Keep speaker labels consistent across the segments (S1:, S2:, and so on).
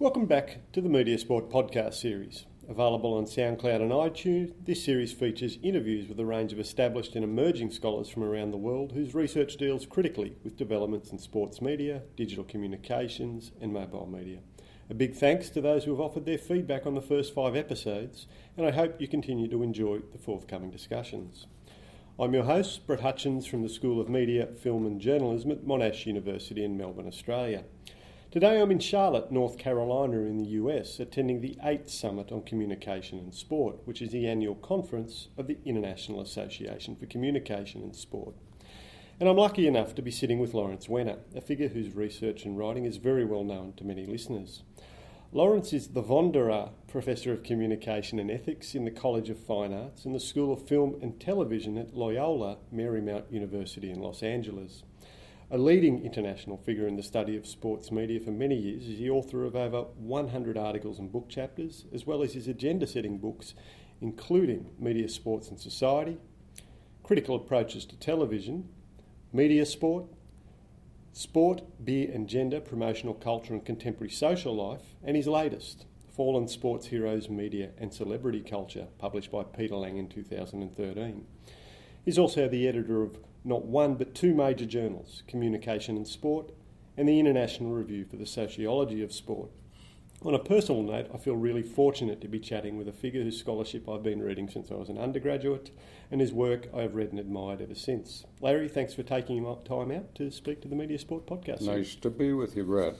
S1: Welcome back to the Media Sport podcast series. Available on SoundCloud and iTunes, this series features interviews with a range of established and emerging scholars from around the world whose research deals critically with developments in sports media, digital communications, and mobile media. A big thanks to those who have offered their feedback on the first five episodes, and I hope you continue to enjoy the forthcoming discussions. I'm your host, Brett Hutchins from the School of Media, Film and Journalism at Monash University in Melbourne, Australia. Today I'm in Charlotte, North Carolina, in the US, attending the 8th Summit on Communication and Sport, which is the annual conference of the International Association for Communication and Sport. And I'm lucky enough to be sitting with Lawrence Wenner, a figure whose research and writing is very well known to many listeners. Lawrence is the Von der Ahe Professor of Communication and Ethics in the College of Fine Arts and the School of Film and Television at Loyola Marymount University in Los Angeles. A leading international figure in the study of sports media for many years, is the author of over 100 articles and book chapters, as well as his agenda setting books, including Media, Sports and Society, Critical Approaches to Television, Media Sport, Sport, Beer and Gender, Promotional Culture and Contemporary Social Life, and his latest, Fallen Sports Heroes, Media and Celebrity Culture, published by Peter Lang in 2013. He's also the editor of not one but two major journals, Communication and Sport and the International Review for the Sociology of Sport. On a personal note, I feel really fortunate to be chatting with a figure whose scholarship I've been reading since I was an undergraduate and whose work I've read and admired ever since. Larry, thanks for taking time out to speak to the Media Sport podcast.
S2: Nice to be with you, Brad.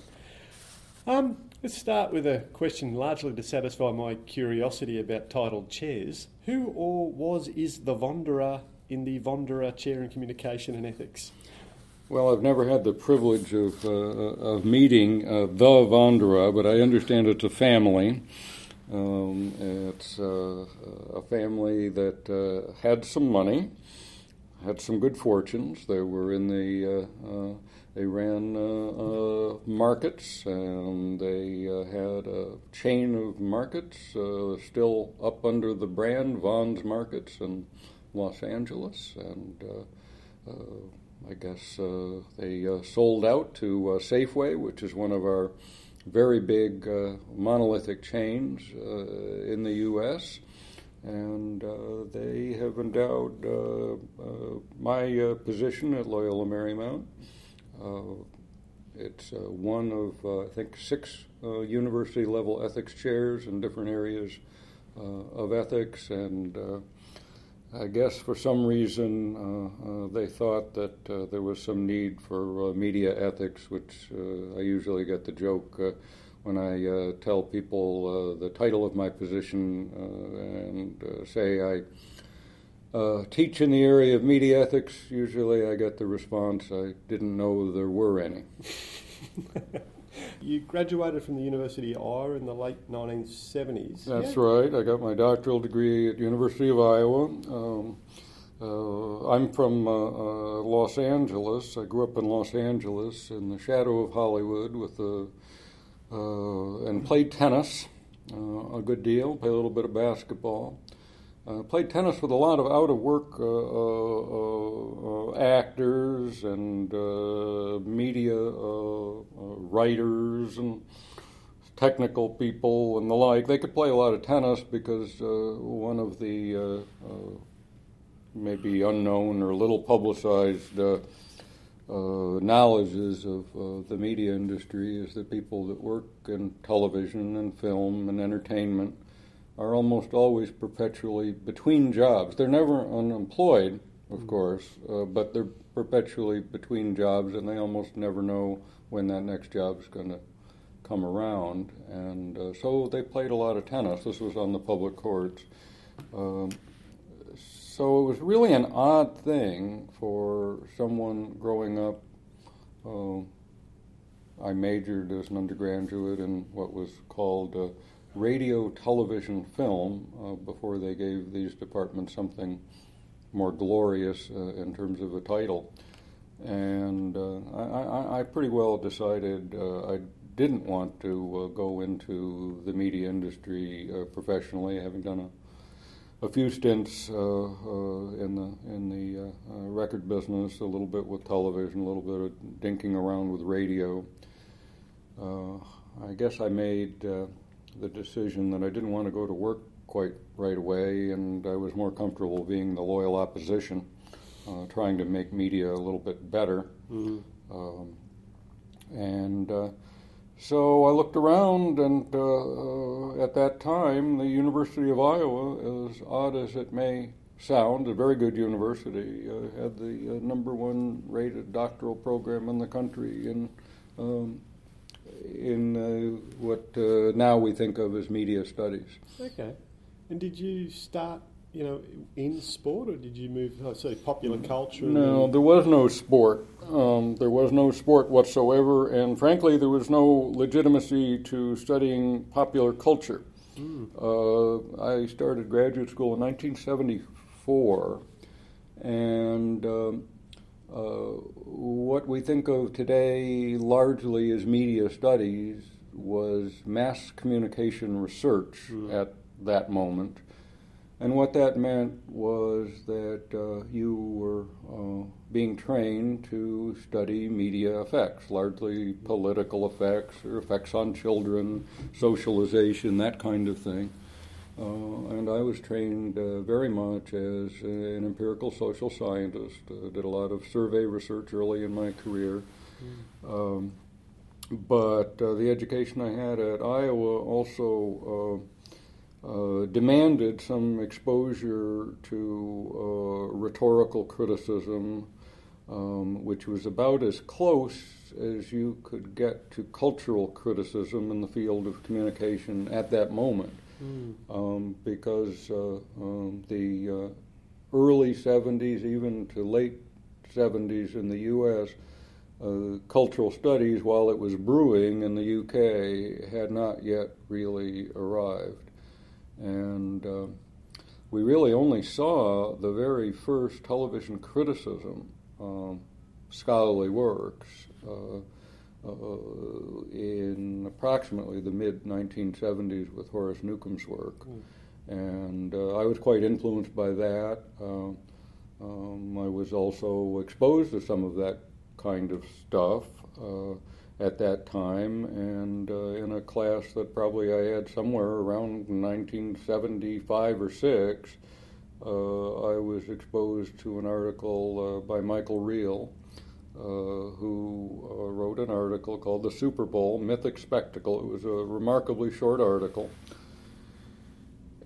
S1: Um, let's start with a question largely to satisfy my curiosity about titled chairs. Who or was is the Von der Ahe in the Von der Ahe Chair in Communication and Ethics?
S2: Well, I've never had the privilege of, uh, of meeting uh, the Von der Ahe, but I understand it's a family. Um, it's uh, a family that uh, had some money, had some good fortunes. They were in the, uh, uh, they ran markets, and they had a chain of markets still up under the brand Vons Markets and Los Angeles, and uh, uh, I guess uh, they sold out to Safeway, which is one of our very big monolithic chains in the U.S and uh, they have endowed uh, uh, my position at Loyola Marymount. it's one of, I think, six university level ethics chairs in different areas of ethics, and I guess for some reason uh, uh, they thought that uh, there was some need for uh, media ethics, which uh, I usually get the joke uh, when I tell people the title of my position and say I teach in the area of media ethics. Usually I get the response, I didn't know there were any.
S1: You graduated from the University of Iowa in the late 1970s.
S2: That's yeah. right. I got my doctoral degree at the University of Iowa. Um, uh, I'm from uh, uh, Los Angeles. I grew up in Los Angeles in the shadow of Hollywood with the uh, and played tennis uh, a good deal. Played a little bit of basketball. Uh, played tennis with a lot of out of work uh, uh, uh actors and uh, media uh, writers and technical people and the like. They could play a lot of tennis because one of the maybe unknown or little publicized knowledges of the media industry is that people that work in television and film and entertainment are almost always perpetually between jobs. They're never unemployed, of mm-hmm. course, uh, but they're perpetually between jobs, and they almost never know when that next job is going to come around. And uh, so they played a lot of tennis. This was on the public courts. Um, so it was really an odd thing for someone growing up. Uh, I majored as an undergraduate in what was called uh, radio, television, film uh, before they gave these departments something more glorious uh, in terms of a title. And uh, I, I, pretty well decided uh, I didn't want to uh, go into the media industry professionally, having done a, a few stints in the in the record business, a little bit with television, a little bit of dinking around with radio. I guess I made the decision that I didn't want to go to work quite right away, and I was more comfortable being the loyal opposition, uh, trying to make media a little bit better. Mm-hmm. Um, and uh, so I looked around, and uh, uh, at that time, the University of Iowa, as odd as it may sound, a very good university, uh, had the number one rated doctoral program in the country in um, in uh, what uh, now we think of as media studies.
S1: Okay. And did you start, you know, in sport, or did you move, oh, say, popular culture?
S2: No, there was no sport. Um, there was no sport whatsoever, and frankly, there was no legitimacy to studying popular culture. Mm. Uh, I started graduate school in 1974, and um, what we think of today largely as media studies was mass communication research mm. at that moment. And what that meant was that uh, you were uh, being trained to study media effects, largely political effects or effects on children, socialization, that kind of thing. Uh, and I was trained uh, very much as an empirical social scientist. Uh, did a lot of survey research early in my career. Mm. Um, but uh, the education I had at Iowa also uh, uh, demanded some exposure to rhetorical criticism, um, which was about as close as you could get to cultural criticism in the field of communication at that moment mm. um, because uh, um, the uh, early 70s, even to late 70s in the U.S., uh, cultural studies, while it was brewing in the UK, had not yet really arrived. And uh, we really only saw the very first television criticism um, scholarly works uh, in approximately the mid 1970s with Horace Newcomb's work. Mm. And uh, I was quite influenced by that. Uh, um, I was also exposed to some of that kind of stuff uh, at that time, and uh, in a class that probably I had somewhere around 1975 or 6. Uh, I was exposed to an article by Michael Real uh, who uh, wrote an article called The Super Bowl Mythic Spectacle. It was a remarkably short article.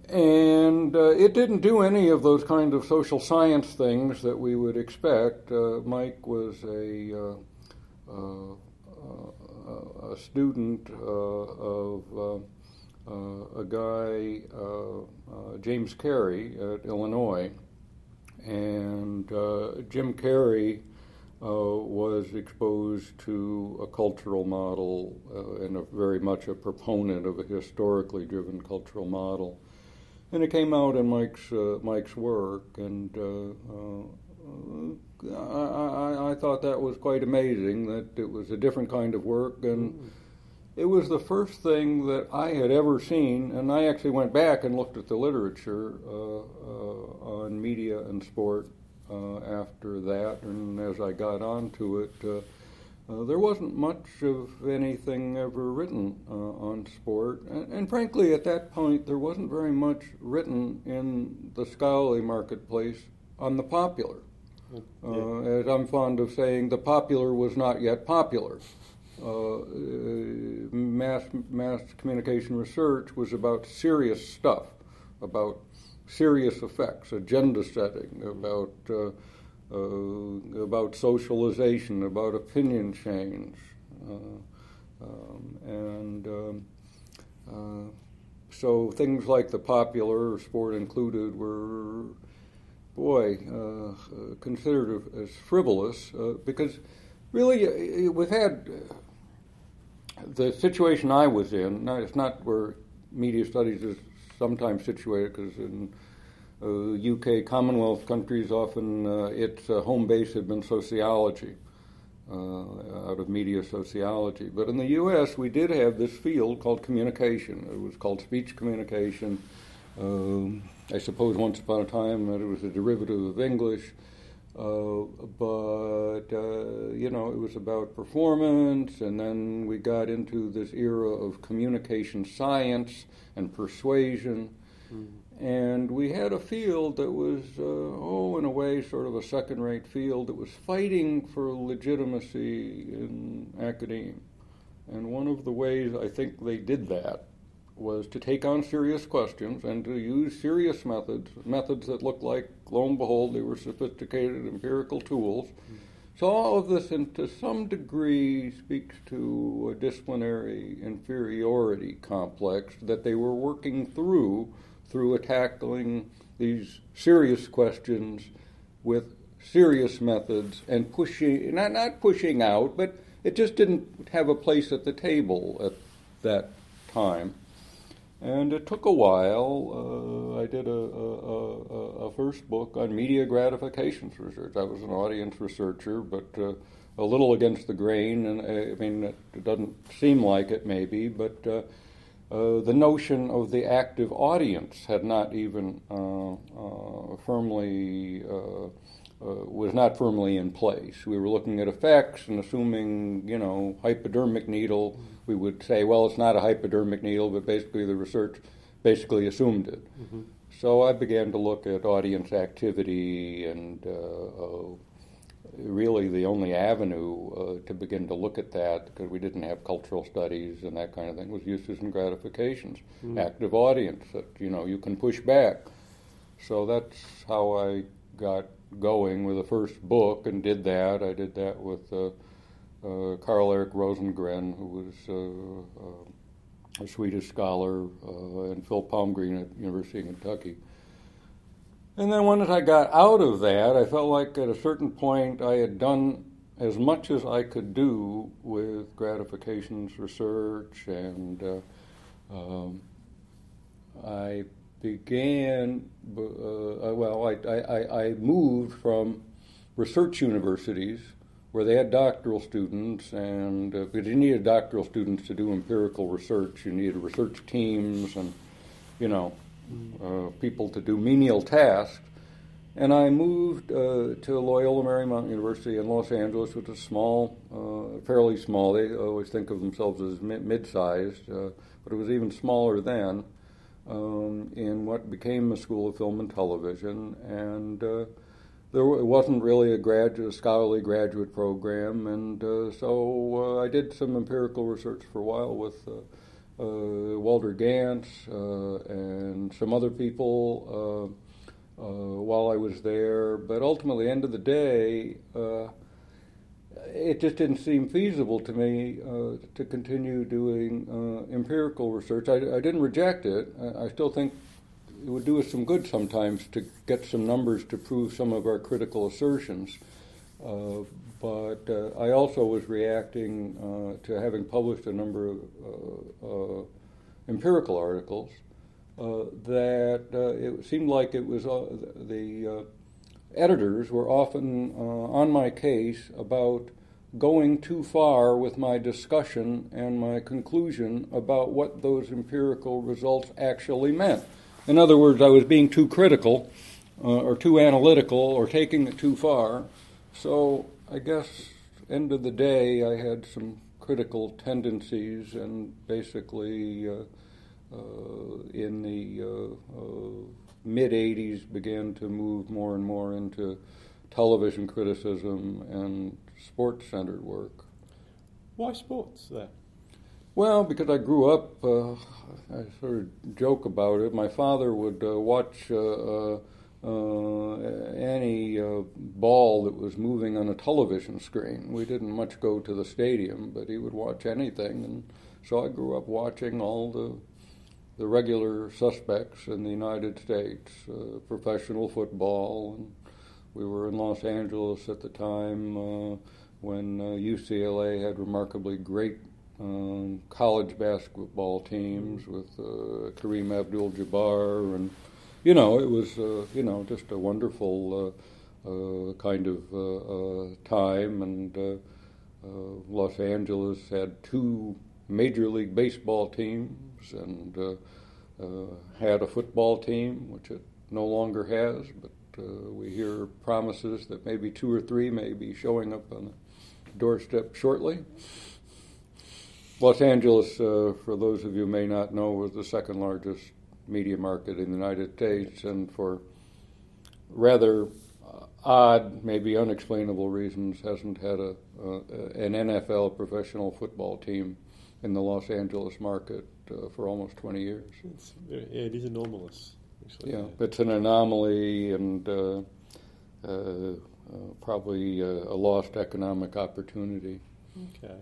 S2: And uh, it didn't do any of those kind of social science things that we would expect. Uh, Mike was a, uh, a student of a guy, James Carey, at Illinois. And Jim Carey uh, was exposed to a cultural model uh, and a, very much a proponent of a historically driven cultural model. And it came out in Mike's uh, Mike's work, and uh, uh, I, I, I, thought that was quite amazing. That it was a different kind of work, and mm. it was the first thing that I had ever seen. And I actually went back and looked at the literature uh, on media and sport uh, after that, and as I got onto it, uh, uh, there wasn't much of anything ever written uh, on sport, and, and, frankly, at that point, there wasn't very much written in the scholarly marketplace on the popular. Uh, as I'm fond of saying, the popular was not yet popular. Uh, mass mass communication research was about serious stuff, about serious effects, agenda setting, about uh, uh, about socialization, about opinion change, uh, um, and um, uh, so things like the popular, sport included, were boy uh, considered as frivolous because really we've had the situation I was in. It's not where media studies is sometimes situated because in uh, UK Commonwealth countries, often uh, its uh, home base had been sociology, uh, out of media sociology. But in the US, we did have this field called communication. It was called speech communication. Um, I suppose once upon a time it was a derivative of English. Uh, but uh, you know, it was about performance, and then we got into this era of communication science and persuasion, mm-hmm. and we had a field that was, uh, oh, in a way, sort of a second-rate field that was fighting for legitimacy in academia. And one of the ways I think they did that was to take on serious questions and to use serious methods, methods that looked like, lo and behold, they were sophisticated empirical tools. So all of this, in, to some degree, speaks to a disciplinary inferiority complex that they were working through through tackling these serious questions with serious methods and pushing, not, not pushing out, but it just didn't have a place at the table at that time. And it took a while. Uh, I did a, a, a, first book on media gratifications research. I was an audience researcher, but uh, a little against the grain. And uh, I mean, it doesn't seem like it, maybe, but uh, uh, the notion of the active audience had not even uh, firmly. was not firmly in place. We were looking at effects and assuming, you know, hypodermic needle we would say, well, it's not a hypodermic needle, but basically the research basically assumed it. Mm-hmm. So I began to look at audience activity and uh, uh, really the only avenue uh, to begin to look at that, because we didn't have cultural studies and that kind of thing, was uses and gratifications, mm-hmm. active audience that you know you can push back. So that's how I got going with the first book and did that. I did that with uh, uh, Karl Erik Rosengren, who was uh, uh, a Swedish scholar, and Phil Palmgreen at University of Kentucky. And then once I got out of that, I felt like at a certain point I had done as much as I could do with gratifications research, and uh, um, I began. Uh, well, I, I, I moved from research universities where they had doctoral students, and uh, because you needed doctoral students to do empirical research, you needed research teams and you know uh, people to do menial tasks. And I moved uh, to Loyola Marymount University in Los Angeles, which is small, uh, fairly small. They always think of themselves as mid-sized, uh, but it was even smaller then. Um, in what became the School of Film and Television, and uh, there wasn't really a graduate, scholarly graduate program, and uh, so uh, I did some empirical research for a while with uh, uh Walter Gantz uh, and some other people while I was there. But ultimately, end of the day, it just didn't seem feasible to me to continue doing empirical research. I, I, didn't reject it. I, I still think it would do us some good sometimes to get some numbers to prove some of our critical assertions. Uh, but uh, I also was reacting uh, to having published a number of uh, uh, empirical articles uh, that it seemed like it was the editors were often on my case about going too far with my discussion and my conclusion about what those empirical results actually meant. In other words, I was being too critical uh, or too analytical or taking it too far. So I guess, end of the day, I had some critical tendencies and basically uh, uh, in the uh, uh, mid 80s began to move more and more into television criticism and sports centered work.
S1: Why sports there?
S2: Well, because I grew up, uh, I sort of joke about it. My father would uh, watch uh, uh, uh any uh, ball that was moving on a television screen. We didn't much go to the stadium, but he would watch anything, and so I grew up watching all the the regular suspects in the United States, professional football, and we were in Los Angeles at the time when UCLA had remarkably great um, college basketball teams with uh, Kareem Abdul-Jabbar, and you know it was uh, you know just a wonderful uh, uh kind of uh, uh, time. And Los Angeles had two major league baseball teams and had a football team, which it no longer has, but Uh, we hear promises that maybe two or three may be showing up on the doorstep shortly. Los Angeles, uh, for those of you who may not know, was the second largest media market in the United States, and for rather uh, odd, maybe unexplainable reasons, hasn't had a, uh, an NFL professional football team in the Los Angeles market uh, for almost 20 years.
S1: It's, it is anomalous. Actually.
S2: Yeah, it's an anomaly and uh, uh, probably a lost economic opportunity.
S1: Okay.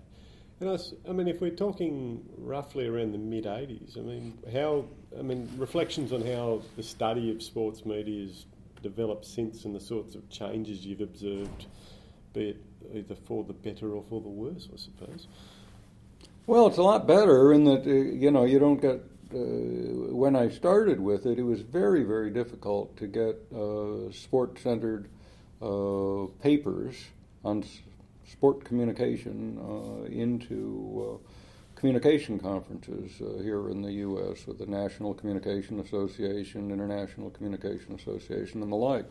S1: And I, I, mean, if we're talking roughly around the mid '80s, I mean, how? I mean, reflections on how the study of sports media has developed since, and the sorts of changes you've observed, be it either for the better or for the worse, I suppose.
S2: Well, it's a lot better in that uh, you know you don't get. Uh, when I started with it, it was very, very difficult to get uh, sport-centered uh, papers on sport communication uh, into uh, communication conferences uh, here in the U.S. with the National Communication Association, International Communication Association, and the like.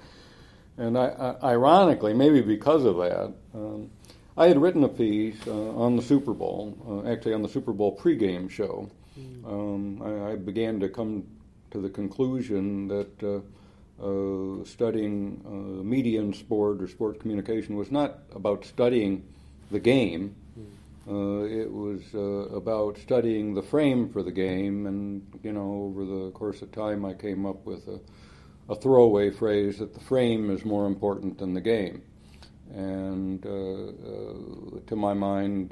S2: And I, I, ironically, maybe because of that, um, I had written a piece uh, on the Super Bowl, uh, actually on the Super Bowl pregame show. Mm. Um, I, I, began to come to the conclusion that uh, studying uh, media and sport or sport communication was not about studying the game. Uh, it was uh, about studying the frame for the game, and you know, over the course of time, I came up with a, a throwaway phrase that the frame is more important than the game. And uh, uh, to my mind,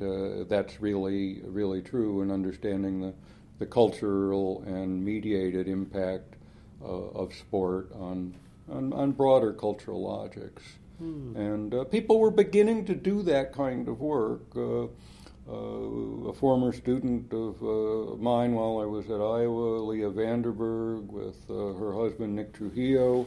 S2: that's really, really true in understanding the, the cultural and mediated impact of sport on, on, on broader cultural logics. Hmm. And uh, people were beginning to do that kind of work. Uh, uh, a former student of uh, mine while I was at Iowa, Leah Vande Berg, with uh, her husband Nick Trujillo,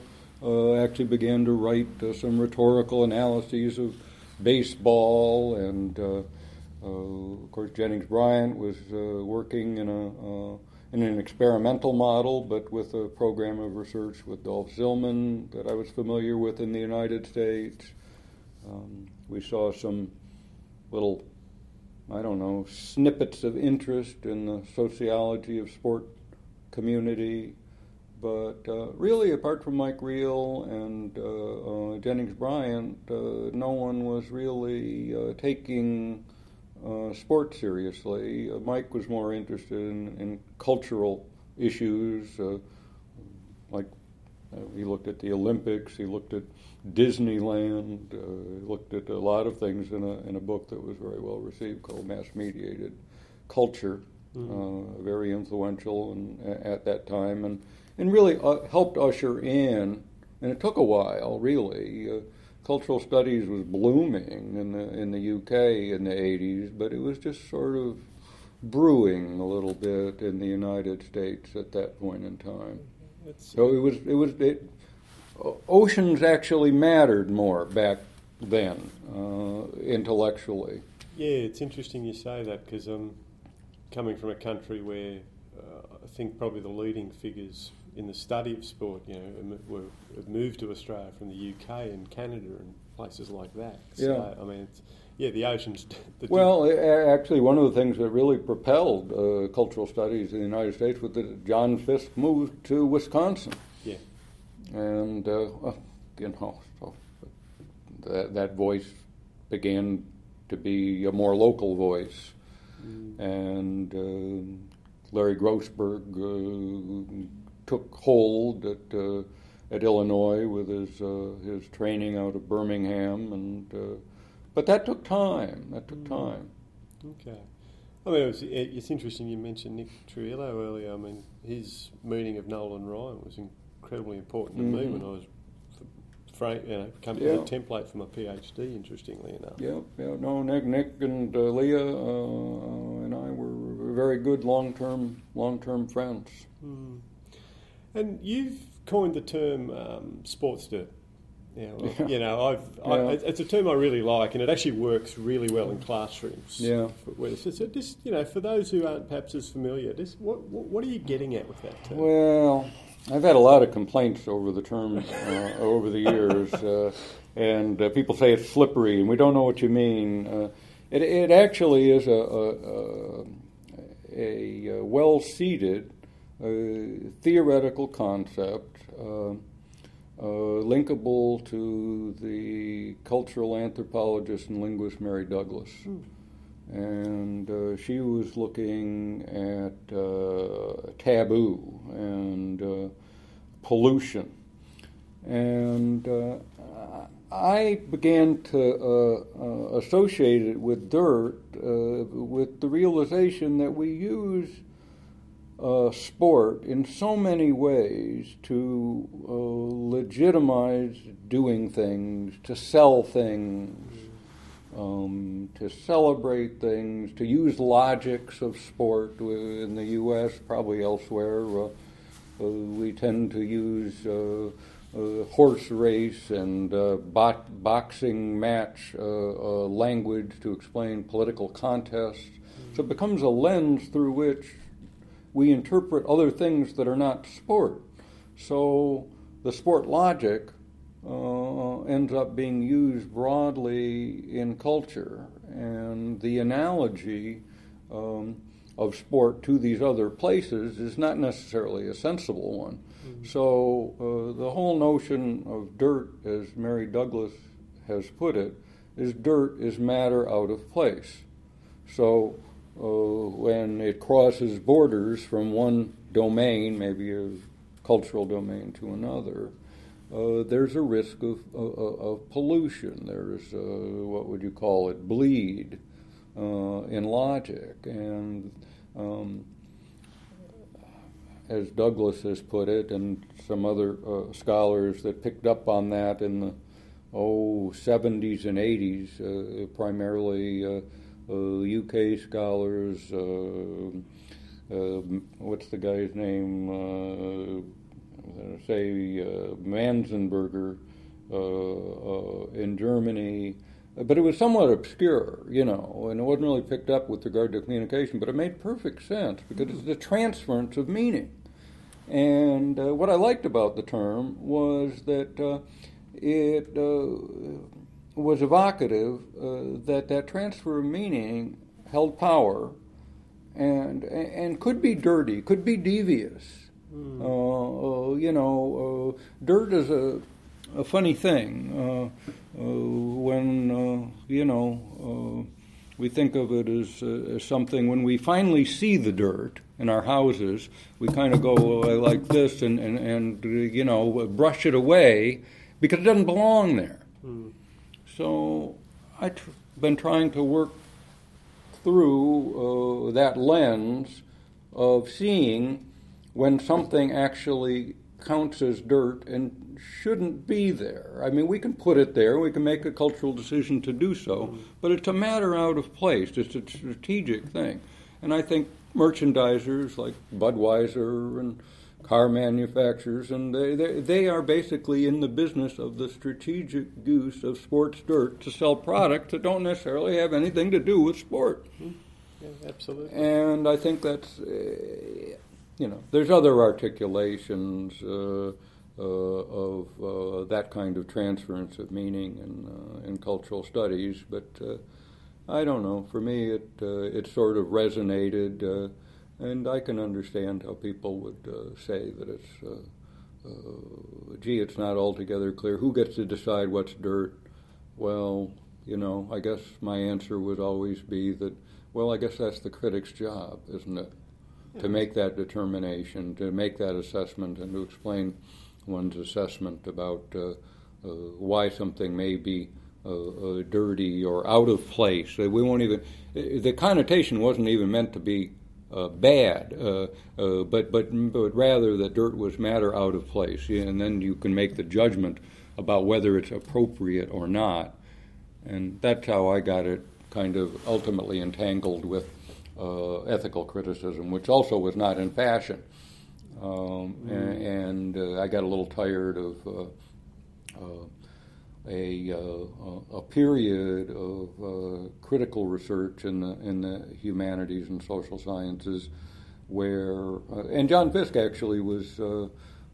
S2: actually began to write some rhetorical analyses of baseball. And of course, Jennings Bryant was working in a in an experimental model, but with a program of research with Dolf Zillmann that I was familiar with in the United States. Um, we saw some little, I don't know, snippets of interest in the sociology of sport community. But uh, really, apart from Mike Real and uh, uh, Jennings Bryant, uh, no one was really uh, taking uh, sport seriously. Uh, Mike was more interested in, in cultural issues, uh, like uh, he looked at the Olympics, he looked at Disneyland, uh, he looked at a lot of things in a, in a book that was very well received called Mass Mediated Culture, mm-hmm. very influential and, at that time, and, and really helped usher in, and it took a while, really cultural studies was blooming in the in the UK in the 80s, but it was just sort of brewing a little bit in the United States at that point in time. It's, so it was it was it, oceans actually mattered more back then uh, intellectually.
S1: Yeah, it's interesting you say that because I'm coming from a country where uh, I think probably the leading figures in the study of sport, you know, were, moved to Australia from the UK and Canada and places like that. So, yeah. I mean, it's, yeah, the oceans.
S2: The well, actually, one of the things that really propelled uh, cultural studies in the United States was that John Fiske moved to Wisconsin.
S1: Yeah.
S2: And, uh, you know, so that, that voice began to be a more local voice. Mm. And uh, Larry Grossberg uh, took hold at uh, at Illinois with his uh, his training out of Birmingham, and uh, but that took time. That took mm. time.
S1: Okay. I mean, it was, it's interesting you mentioned Nick Trujillo earlier. I mean, his Meaning of Nolan Ryan was incredibly important to mm-hmm. me when I was, frank, you know, becoming yeah. a template for my PhD. Interestingly enough.
S2: Yeah, yeah. No, Nick, Nick and uh, Leah uh, and I were very good long-term, long-term friends.
S1: Mm. And you've coined the term um, sports dirt. Yeah, well, yeah. you know, I've, yeah. I, it's a term I really like, and it actually works really well in classrooms.
S2: Yeah.
S1: So, so just you know, for those who aren't perhaps as familiar, just what what are you getting at with that term?
S2: Well, I've had a lot of complaints over the term uh, over the years, uh, and uh, people say it's slippery, and we don't know what you mean. Uh, it, it, actually is a, a, a, a well seated theoretical concept. linkable to the cultural anthropologist and linguist Mary Douglas. Hmm and uh, she was looking at uh, taboo and uh, pollution. And uh, I began to uh, uh, associate it with dirt, with the realization that we use sport in so many ways to legitimize doing things, to sell things um, to celebrate things, to use logics of sport in the U.S., probably elsewhere. Uh, uh, we tend to use uh, uh horse race and uh, bo- boxing match uh, language to explain political contests. So it becomes a lens through which we interpret other things that are not sport. So the sport logic uh, ends up being used broadly in culture. And the analogy um, of sport to these other places is not necessarily a sensible one. Mm-hmm. So uh, the whole notion of dirt, as Mary Douglas has put it, is dirt is matter out of place. So when it crosses borders from one domain, maybe a cultural domain, to another, uh, there's a risk of, of, of pollution. There's, uh, what would you call it, bleed uh, in logic. And um, as Douglas has put it, and some other uh, scholars that picked up on that in the oh 70s and 80s, uh, primarily UK scholars. what's the guy's name? Uh, say, uh, Manzenberger uh, in Germany, but it was somewhat obscure, you know, and it wasn't really picked up with regard to communication, but it made perfect sense because it's the transference of meaning. And uh, what I liked about the term was that uh, it uh, was evocative that that transfer of meaning held power and, and could be dirty, could be devious. Mm. Uh, you know, uh, dirt is a, a funny thing. Uh, when, you know, we think of it as, as, something, when we finally see the dirt in our houses, we kind of go like this and, and, and, you know, brush it away because it doesn't belong there. So I've tr- been trying to work through uh, that lens of seeing when something actually counts as dirt and shouldn't be there. I mean, we can put it there, we can make a cultural decision to do so, but it's a matter out of place. It's a strategic thing. And I think merchandisers like Budweiser and car manufacturers, and they, they, they are basically in the business of the strategic use of sports dirt to sell products that don't necessarily have anything to do with sport. Mm-hmm.
S1: Yeah, absolutely.
S2: And I think that's. Uh, you know, there's other articulations uh, uh, of uh, that kind of transference of meaning in, uh, in cultural studies, but uh, I don't know. For me, it uh, it sort of resonated, and I can understand how people would say that it's. gee, it's not altogether clear. Who gets to decide what's dirt? Well, you know, I guess my answer would always be that, well, I guess that's the critic's job, isn't it? to make that determination, to make that assessment, and to explain one's assessment about uh, uh, why something may be uh, uh dirty or out of place. We won't even. The connotation wasn't even meant to be uh, bad, uh, but but but rather that dirt was matter out of place, and then you can make the judgment about whether it's appropriate or not. And that's how I got it kind of ultimately entangled with uh, ethical criticism, which also was not in fashion. Um, mm. And, and uh, I got a little tired of uh, uh a, uh, a period of uh, critical research in the, in the humanities and social sciences where, and John Fiske actually was uh,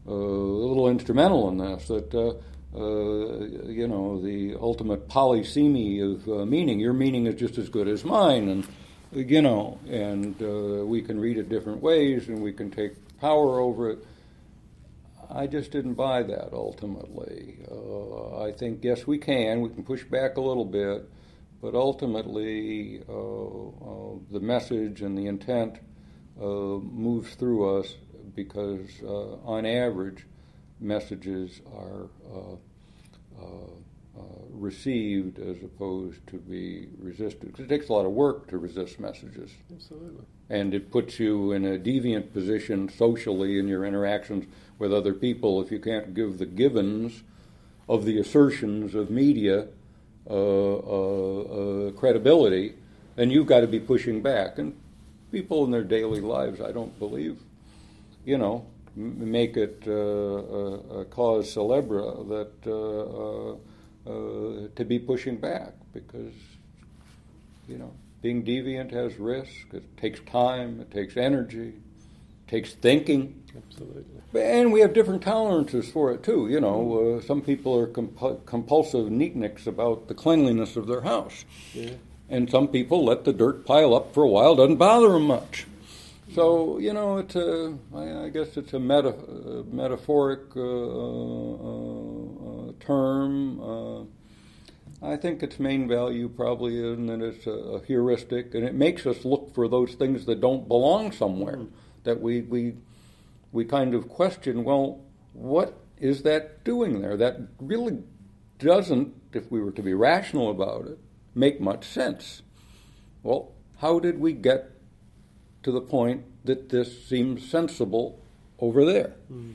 S2: a little instrumental in this. That uh, uh, you know the ultimate polysemy of uh, meaning. Your meaning is just as good as mine, and you know, and uh, we can read it different ways, and we can take power over it. I just didn't buy that ultimately. Uh, I think yes, we can. We can push back a little bit, but ultimately, the message and the intent moves through us because, on average messages are uh, uh, uh, received as opposed to be resisted. Because it takes a lot of work to resist messages.
S1: Absolutely.
S2: And it puts you in a deviant position socially in your interactions with other people if you can't give the givens of the assertions of media uh, uh, uh, credibility, then you've got to be pushing back. And people in their daily lives, I don't believe, you know, make it uh, a, a, cause celebre that uh, uh, to be pushing back because you know being deviant has risk. It takes time. It takes energy. It takes thinking.
S1: Absolutely.
S2: And we have different tolerances for it too. You know, uh, some people are comp- compulsive neatniks about the cleanliness of their house,
S1: yeah.
S2: and some people let the dirt pile up for a while. Doesn't bother them much. So you know, it's a, I, I guess it's a meta, uh, metaphoric uh, uh, term. Uh, I think its main value probably is that it's a, a, heuristic, and it makes us look for those things that don't belong somewhere. Mm. That we we we kind of question. Well, what is that doing there? That really doesn't, if we were to be rational about it, make much sense. Well, how did we get to the point that this seems sensible over there.
S1: Mm.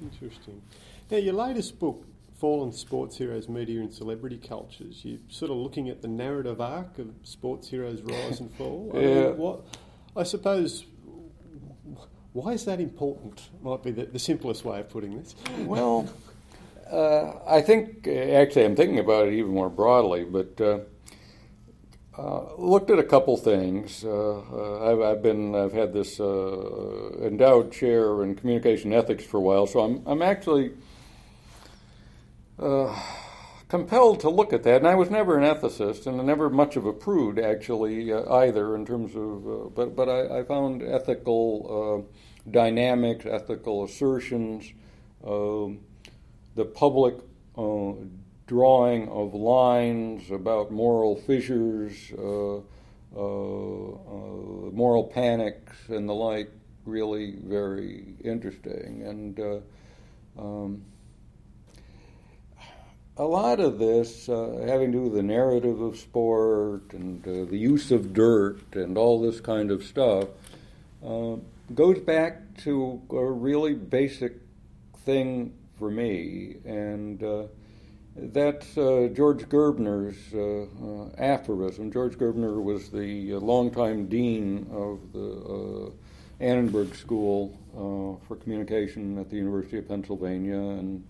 S1: Interesting. Now, your latest book, Fallen Sports Heroes, Media and Celebrity Cultures, you're sort of looking at the narrative arc of sports heroes' rise and fall.
S2: yeah. I, mean,
S1: what, I suppose, why is that important? Might be the, the simplest way of putting this.
S2: Well, uh, I think, actually, I'm thinking about it even more broadly, but. Uh, uh, looked at a couple things. Uh, uh, I've, I've, been I've had this uh, endowed chair in communication ethics for a while, so I'm I'm actually uh, compelled to look at that. And I was never an ethicist, and never much of a prude actually either in terms of. but but I, I found ethical dynamics, ethical assertions, um, the public drawing of lines about moral fissures, uh, uh, uh, moral panics, and the like really very interesting. And uh, um, a lot of this uh, having to do with the narrative of sport and uh, the use of dirt and all this kind of stuff goes back to a really basic thing for me. And that's uh, George Gerbner's uh, uh, aphorism. George Gerbner was the uh, longtime dean of the uh, Annenberg School uh, for Communication at the University of Pennsylvania and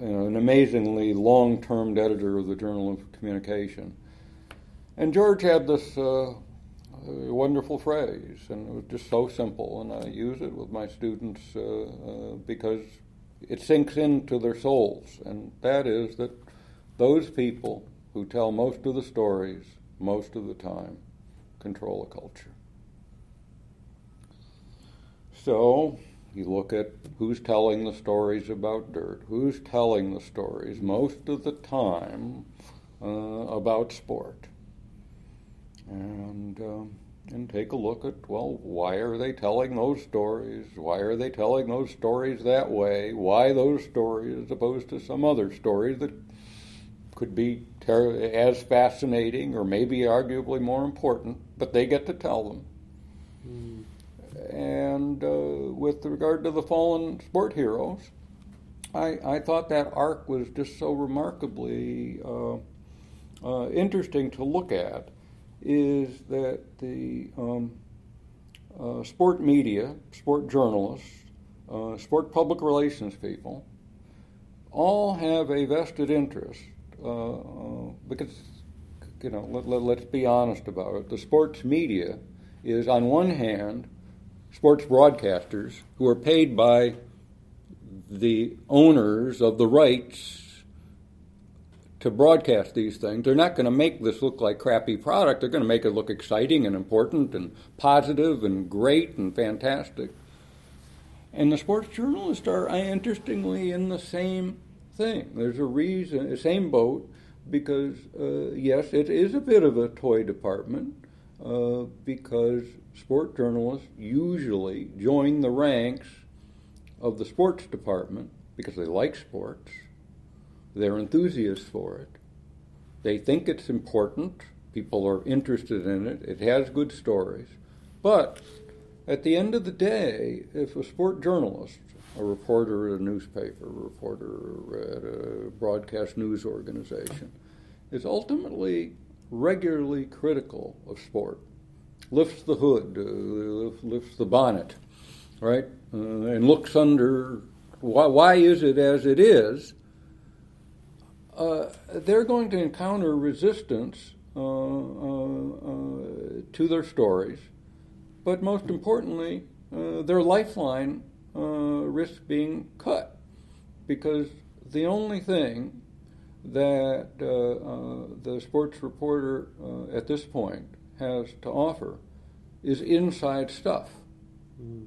S2: an amazingly long term editor of the Journal of Communication. And George had this wonderful phrase, and it was just so simple, and I use it with my students because it sinks into their souls, and that is that those people who tell most of the stories most of the time control a culture. So you look at who's telling the stories about dirt, who's telling the stories most of the time uh, about sport. And um, and take a look at well, why are they telling those stories? Why are they telling those stories that way? Why those stories as opposed to some other stories that could be ter- as fascinating or maybe arguably more important, but they get to tell them. Mm. And uh, with regard to the fallen sport heroes, I, I thought that arc was just so remarkably uh, uh, interesting to look at is that the um, uh, sport media, sport journalists, uh, sport public relations people, all have a vested interest uh, uh because, you know, let, let, let's be honest about it. The sports media is, on one hand, sports broadcasters who are paid by the owners of the rights to broadcast these things. They're not going to make this look like crappy product. They're going to make it look exciting and important and positive and great and fantastic. And the sports journalists are interestingly in the same thing. There's a reason, the same boat, because uh, yes, it is a bit of a toy department uh, because sport journalists usually join the ranks of the sports department because they like sports, they're enthusiasts for it, they think it's important, people are interested in it, it has good stories. But at the end of the day, if a sport journalist, a reporter at a newspaper, a reporter at a broadcast news organization, is ultimately regularly critical of sport, lifts the hood, uh, lifts the bonnet, right, uh, and looks under why, why is it as it is, uh, they're going to encounter resistance uh, uh, uh, to their stories but most importantly, uh, their lifeline uh, risks being cut because the only thing that uh, uh the sports reporter uh, at this point has to offer is inside stuff. Mm.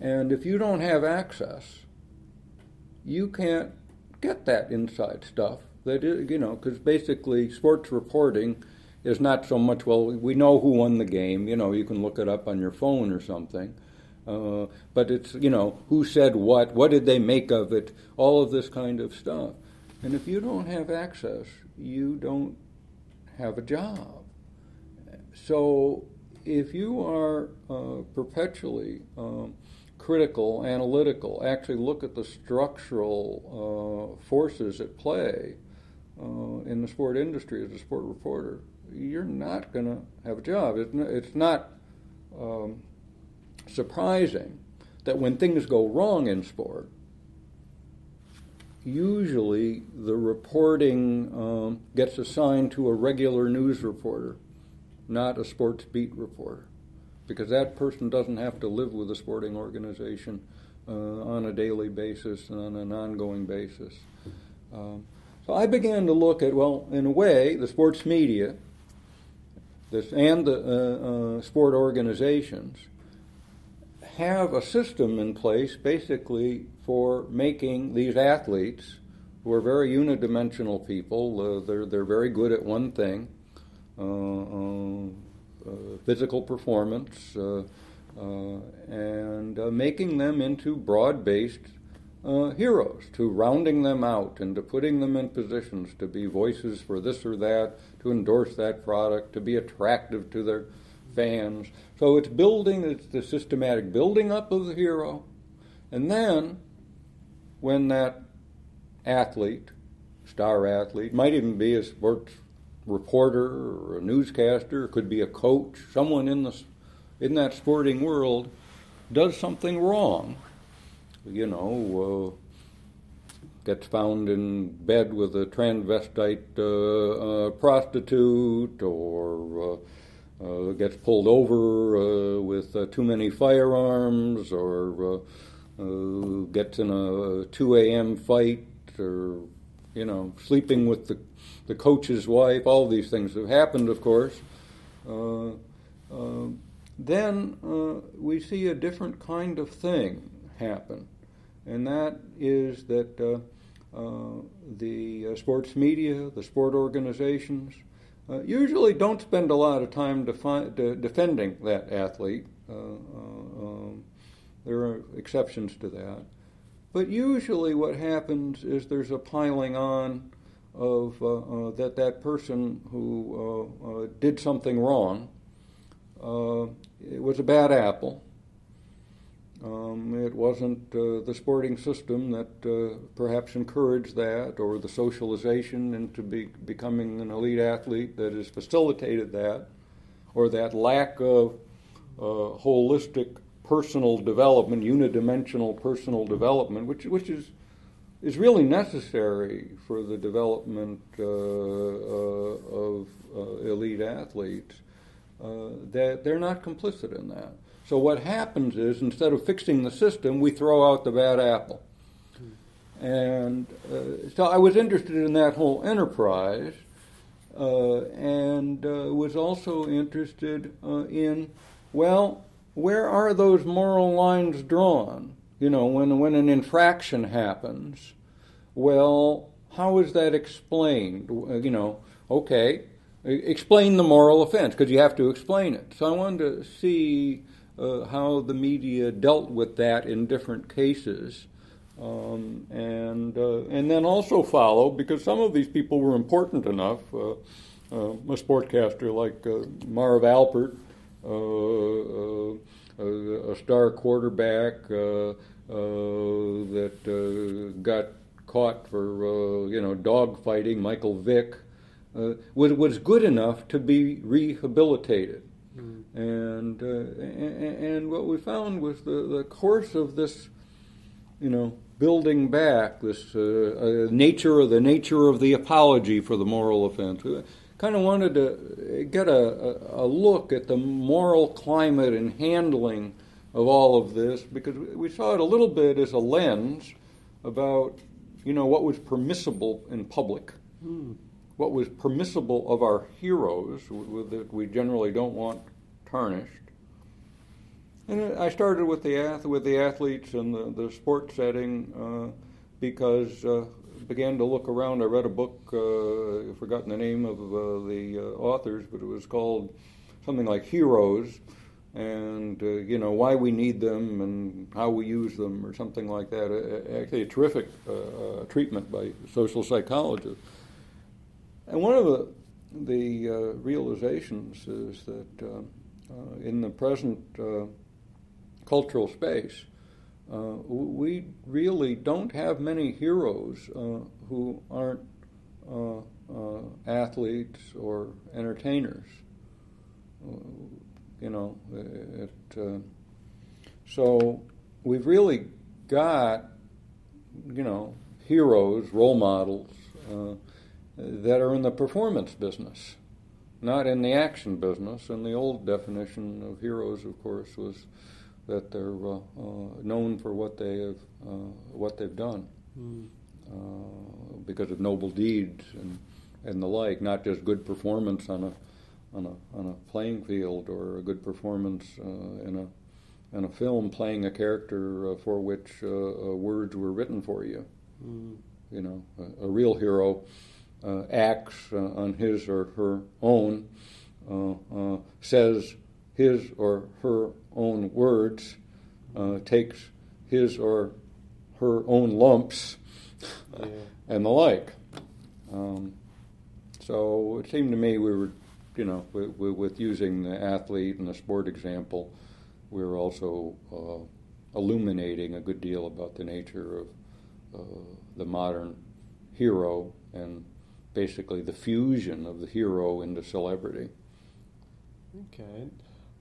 S2: And if you don't have access, you can't get that inside stuff. That is, you know, because basically sports reporting is not so much, well, we know who won the game. You know, you can look it up on your phone or something. Uh, but it's, you know, who said what, what did they make of it, all of this kind of stuff. And if you don't have access, you don't have a job. So if you are uh, perpetually um, critical, analytical, actually look at the structural uh, forces at play uh, in the sport industry as a sport reporter, you're not going to have a job. It's not um, surprising that when things go wrong in sport, usually the reporting um, gets assigned to a regular news reporter, not a sports beat reporter, because that person doesn't have to live with a sporting organization uh, on a daily basis and on an ongoing basis. Um, so I began to look at, well, in a way, the sports media this, and the uh, uh, sport organizations have a system in place basically for making these athletes who are very unidimensional people, uh, they're, they're very good at one thing, uh, uh, Uh, physical performance, uh, uh, and making them into broad based uh, heroes, to rounding them out and to putting them in positions to be voices for this or that, to endorse that product, to be attractive to their fans. So it's building, it's the systematic building up of the hero. And then when that athlete, star athlete, might even be a sports reporter or a newscaster, could be a coach, someone in the in that sporting world does something wrong you know, uh, gets found in bed with a transvestite uh, uh, prostitute or uh, uh, gets pulled over uh, with too many firearms or gets in a 2 a.m. fight or, you know, sleeping with the, the coach's wife. All these things have happened, of course. then we see a different kind of thing happen and that is that uh, uh, the uh, sports media, the sport organizations, uh, usually don't spend a lot of time defi- de- defending that athlete. Uh, um, there are exceptions to that. But usually, what happens is there's a piling on of that that person who did something wrong. it was a bad apple um, it wasn't uh, the sporting system that uh, perhaps encouraged that, or the socialization into be, becoming an elite athlete that has facilitated that, or that lack of uh, holistic personal development, unidimensional personal development, which which is is really necessary for the development uh, uh, of uh, elite athletes. that they're not complicit in that. So what happens is instead of fixing the system, we throw out the bad apple. And uh, so I was interested in that whole enterprise, uh, and uh, was also interested uh, in, well, where are those moral lines drawn? You know, when when an infraction happens, well, how is that explained? You know, okay, explain the moral offense because you have to explain it. So I wanted to see uh, how the media dealt with that in different cases. Um, and uh, and then also follow because some of these people were important enough. Uh, uh a sportcaster like uh, Marv Albert, uh, a star quarterback that got caught for you know dog fighting, Michael Vick, was was good enough to be rehabilitated. Mm. And, and and what we found was the, the course of this, you know, building back this uh, uh, nature of the nature of the apology for the moral offense. Kind of wanted to get a, a, look at the moral climate and handling of all of this because we saw it a little bit as a lens about you know what was permissible in public, mm. what was permissible of our heroes that we generally don't want tarnished and I started with the with the athletes and the, the sports setting uh, because uh, began to look around. I read a book, uh, I've forgotten the name of uh, the uh, authors, but it was called something like Heroes, and uh, you know why we need them and how we use them, or something like that. Actually, a terrific uh, treatment by social psychologists. And one of the the realizations is that in the present cultural space, uh, we really don't have many heroes uh, who aren't uh, uh athletes or entertainers. Uh, you know, it, uh, so we've really got, you know, heroes, role models that are in the performance business, not in the action business. And the old definition of heroes, of course, was that they're uh, uh, known for what they have uh, what they've done mm. because of noble deeds and and the like, not just good performance on a on a on a playing field or a good performance in a in a film playing a character for which words were written for you. Mm. You know, a, a real hero acts on his or her own, says his or her own words, uh, takes his or her own lumps, yeah. and the like. Um, so it seemed to me we were, you know, with, with, using the athlete and the sport example, we were also uh, illuminating a good deal about the nature of uh, the modern hero and basically the fusion of the hero into celebrity.
S1: Okay.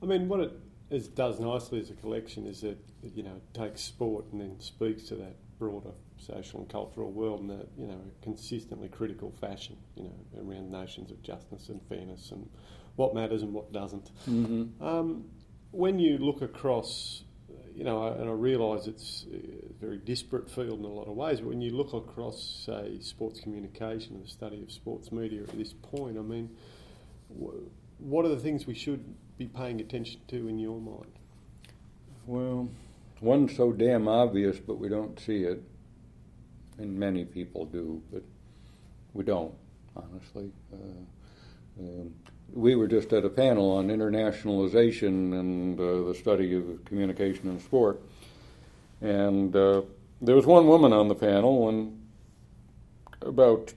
S1: I mean, what it is, does nicely as a collection is that you know it takes sport and then speaks to that broader social and cultural world in a you know consistently critical fashion. You know around notions of justice and fairness and what matters and what doesn't. Mm-hmm. Um, when you look across, you know, and I realise it's a very disparate field in a lot of ways, but when you look across, say, sports communication and the study of sports media at this point, I mean, what are the things we should be paying attention to in your mind?
S2: Well, one's so damn obvious, but we don't see it. And many people do, but we don't, honestly. Uh, um, we were just at a panel on internationalization and uh, the study of communication in sport. And uh, there was one woman on the panel, and about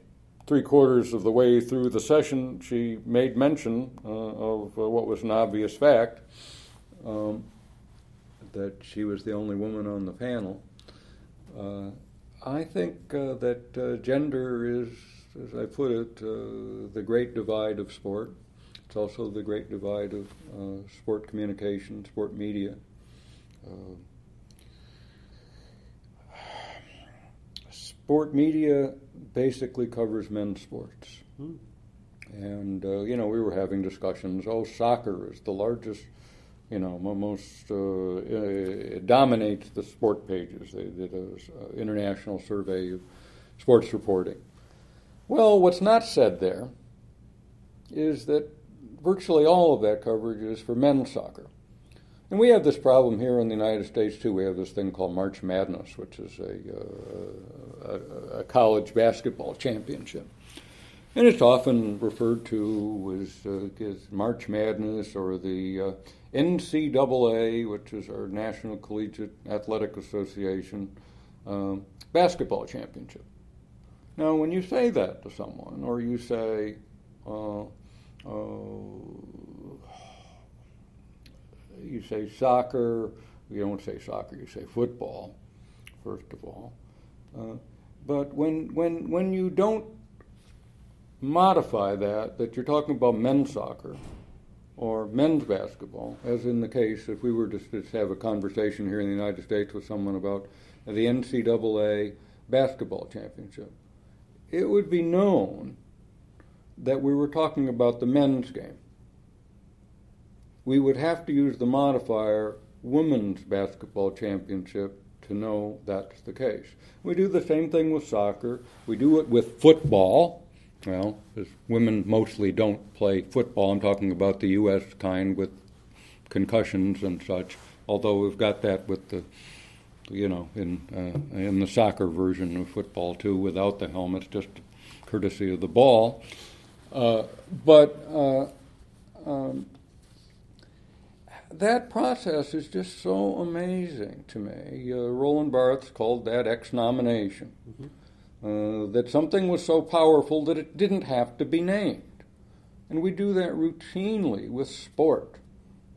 S2: three quarters of the way through the session, she made mention uh, of uh, what was an obvious fact um, that she was the only woman on the panel. Uh, I think uh, that uh, gender is, as I put it, uh, the great divide of sport. It's also the great divide of sport communication, sport media. Sport media basically covers men's sports. Hmm. And, uh, you know, we were having discussions. Oh, soccer is the largest you know, most uh, it dominates the sport pages. They did an international survey of sports reporting. Well, what's not said there is that virtually all of that coverage is for men's soccer. And we have this problem here in the United States too. We have this thing called March Madness, which is a, uh, a, a college basketball championship. And it's often referred to as, uh, as March Madness or the uh, NCAA, which is our National Collegiate Athletic Association um, basketball championship. Now, when you say that to someone, or you say, uh, uh, you say soccer, you don't say soccer, you say football, first of all. Uh, but when, when, when you don't modify that, that you're talking about men's soccer or men's basketball, as in the case if we were to just have a conversation here in the United States with someone about the NCAA basketball championship, it would be known that we were talking about the men's game. We would have to use the modifier women's basketball championship to know that's the case. We do the same thing with soccer. We do it with football. Well, women mostly don't play football. I'm talking about the U.S. kind with concussions and such. Although we've got that with the, you know, in uh, in the soccer version of football too, without the helmets, just courtesy of the ball. Uh, but uh, um, that process is just so amazing to me. Uh, Roland Barthes called that exnomination. Mm-hmm. Uh, that something was so powerful that it didn't have to be named. And we do that routinely with sport.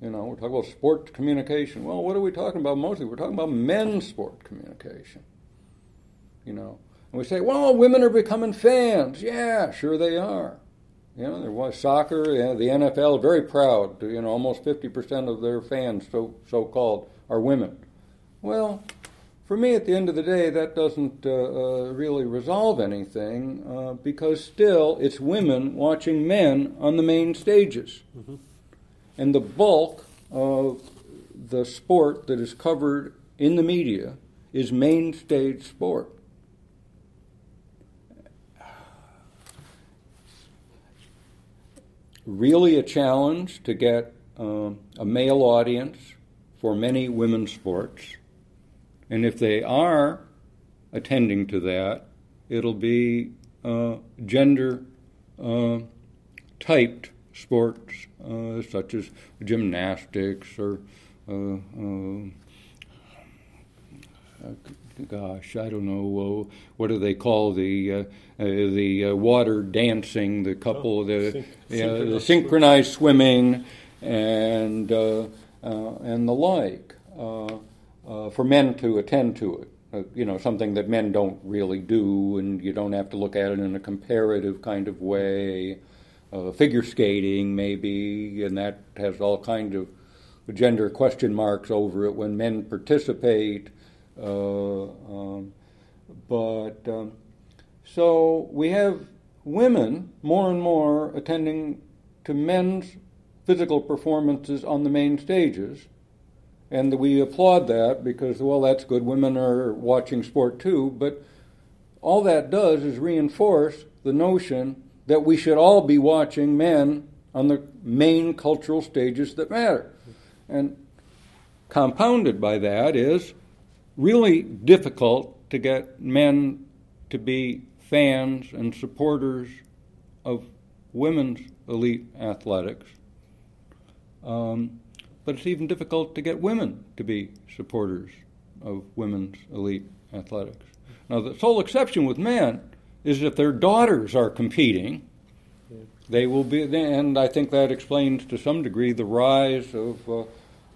S2: You know, we're talking about sport communication. Well, what are we talking about mostly? We're talking about men's sport communication. You know, and we say, well, women are becoming fans. Yeah, sure they are. You know, there was soccer. The NFL very proud. You know, almost 50% of their fans, so so called, are women. Well, for me, at the end of the day, that doesn't uh, uh, really resolve anything uh, because still it's women watching men on the main stages. Mm-hmm. And the bulk of the sport that is covered in the media is main stage sport. Really a challenge to get uh, a male audience for many women's sports. And if they are attending to that, it'll be uh, gender uh, typed sports uh, such as gymnastics or uh, uh, gosh, I don't know uh, what do they call the uh, uh, the water dancing, the couple, oh, the, syn- synchronized the synchronized swimming, and and the like uh, for men to attend to it. Uh, you know, something that men don't really do, and you don't have to look at it in a comparative kind of way. Uh, figure skating, maybe, and that has all kinds of gender question marks over it when men participate. Uh, um, but um, so we have women more and more attending to men's physical performances on the main stages and we applaud that because, well, that's good. Women are watching sport too. But all that does is reinforce the notion that we should all be watching men on the main cultural stages that matter. And compounded by that is really difficult to get men to be fans and supporters of women's elite athletics. Um, but it's even difficult to get women to be supporters of women's elite athletics. Now, the sole exception with men is if their daughters are competing, they will be, and I think that explains to some degree the rise of, uh,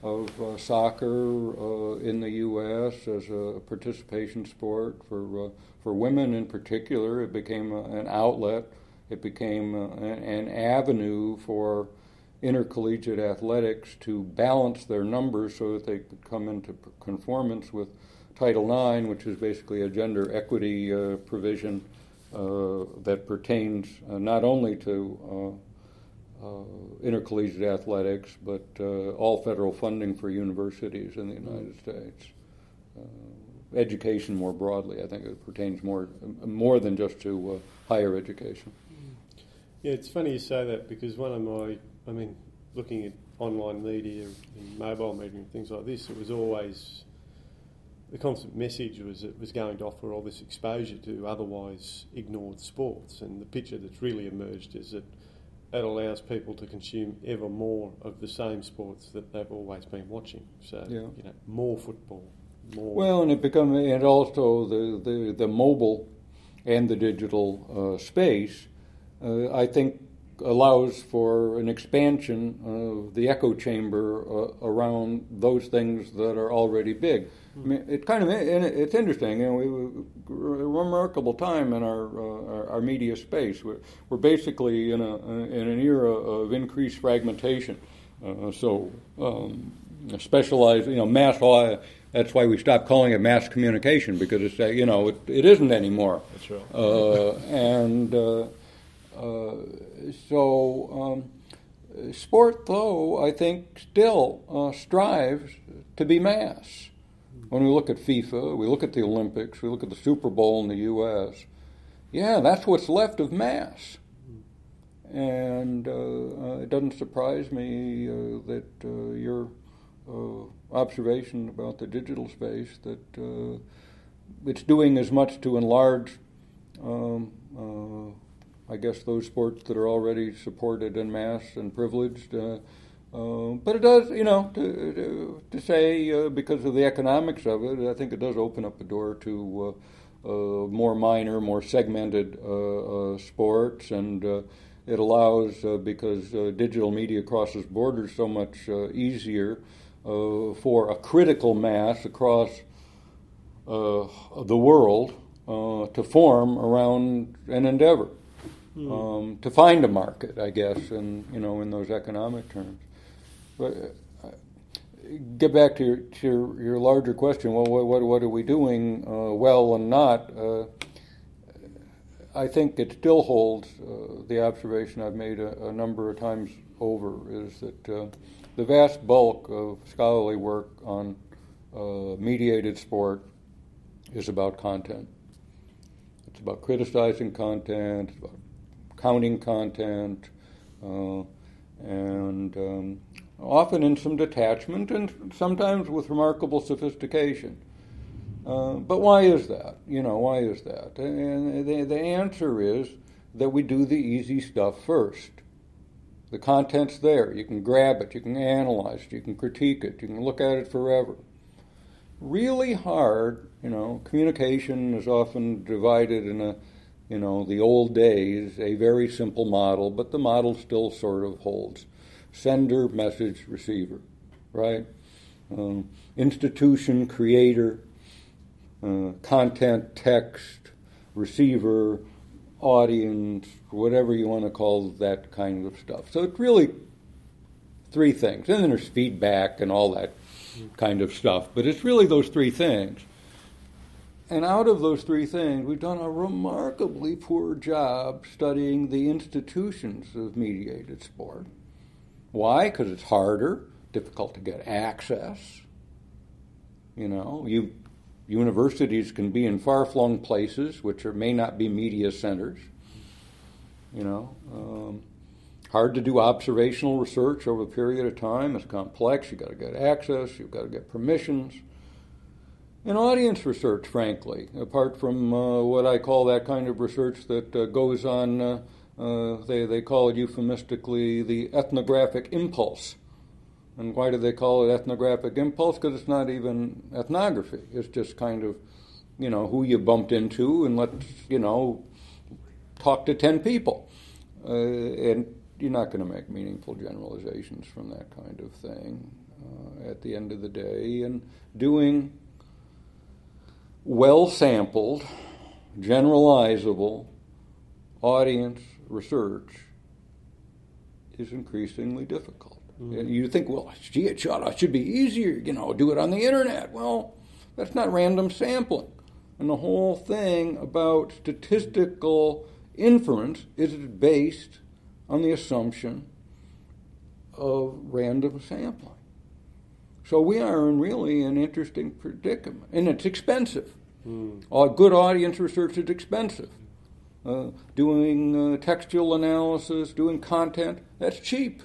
S2: of uh, soccer uh, in the U.S. as a participation sport for, uh, for women in particular. It became a, an outlet, it became uh, an, avenue for intercollegiate athletics to balance their numbers so that they could come into conformance with Title IX, which is basically a gender equity uh, provision uh, that pertains uh, not only to Uh, intercollegiate athletics, but uh, all federal funding for universities in the United mm. States uh, education more broadly. I think it pertains more more than just to uh, higher education. Mm.
S1: Yeah, it's funny you say that because one of my, I mean, looking at online media and mobile media and things like this, it was always the constant message was it was going to offer all this exposure to otherwise ignored sports, and the picture that's really emerged is that it allows people to consume ever more of the same sports that they've always been watching. So, yeah. you know, more football, more.
S2: Well, and it becomes and also the, the, the mobile and the digital uh, space, uh, I think, allows for an expansion of the echo chamber uh, around those things that are already big. I mean, it kind of it's interesting. You know, we, a remarkable time in our, uh, our, our media space. We're, we're basically in a in an era of increased fragmentation. Uh, so um, specialized, you know, mass that's why we stopped calling it mass communication because it's uh, you know it, it isn't anymore.
S1: That's right.
S2: Uh, and uh, uh so um, sport, though, I think still uh, strives to be mass. When we look at FIFA, we look at the Olympics, we look at the Super Bowl in the U.S. Yeah, that's what's left of mass. And uh, it doesn't surprise me that you're uh, observation about the digital space that uh, it's doing as much to enlarge, um, uh, I guess, those sports that are already supported in mass and privileged. Uh, uh, but it does, you know, to, to, to say uh, because of the economics of it, I think it does open up a door to more minor, more segmented sports, and it allows because digital media crosses borders so much easier uh, for a critical mass across uh, the world uh, to form around an endeavor. Mm. Um, to find a market, I guess, and you know, in those economic terms. But uh, get back to your, to your, your larger question. Well, what, what, what are we doing uh, well and not? Uh, I think it still holds the observation I've made a, a, number of times over is that the vast bulk of scholarly work on uh, mediated sport is about content. It's about criticizing content, about counting content, uh, and um, often in some detachment and sometimes with remarkable sophistication. Uh, but why is that? You know, why is that? And the, the answer is that we do the easy stuff first. The content's there. You can grab it, you can analyze it, you can critique it, you can look at it forever. Really hard, you know, communication is often divided in a, you know, the old days, a very simple model, but the model still sort of holds. Sender, message, receiver, right? Um, institution, creator, uh, content, text, receiver, audience, whatever you want to call that kind of stuff. So it's really three things. And then there's feedback and all that kind of stuff. But it's really those three things. And out of those three things, we've done a remarkably poor job studying the institutions of mediated sport. Why? Because it's harder, difficult to get access. You know, you Universities can be in far flung places, which are, may not be media centers. You know, um, hard to do observational research over a period of time. It's complex. You've got to get access, you've got to get permissions. And audience research, frankly, apart from uh, what I call that kind of research that uh, goes on, uh, uh they, they call it euphemistically the ethnographic impulse and why do they call it ethnographic impulse? Because it's not even ethnography. It's just kind of, you know, who you bumped into and let's, you know, talk to 10 people. Uh, and you're not going to make meaningful generalizations from that kind of thing uh, at the end of the day. And doing well sampled, generalizable audience research is increasingly difficult. Mm-hmm. You think, well, gee, it should, it should be easier, you know, do it on the internet. Well, that's not random sampling. And the whole thing about statistical inference is based on the assumption of random sampling. So we are in really an interesting predicament, and it's expensive. Mm. Good audience research is expensive. Uh, doing uh, textual analysis, doing content, that's cheap.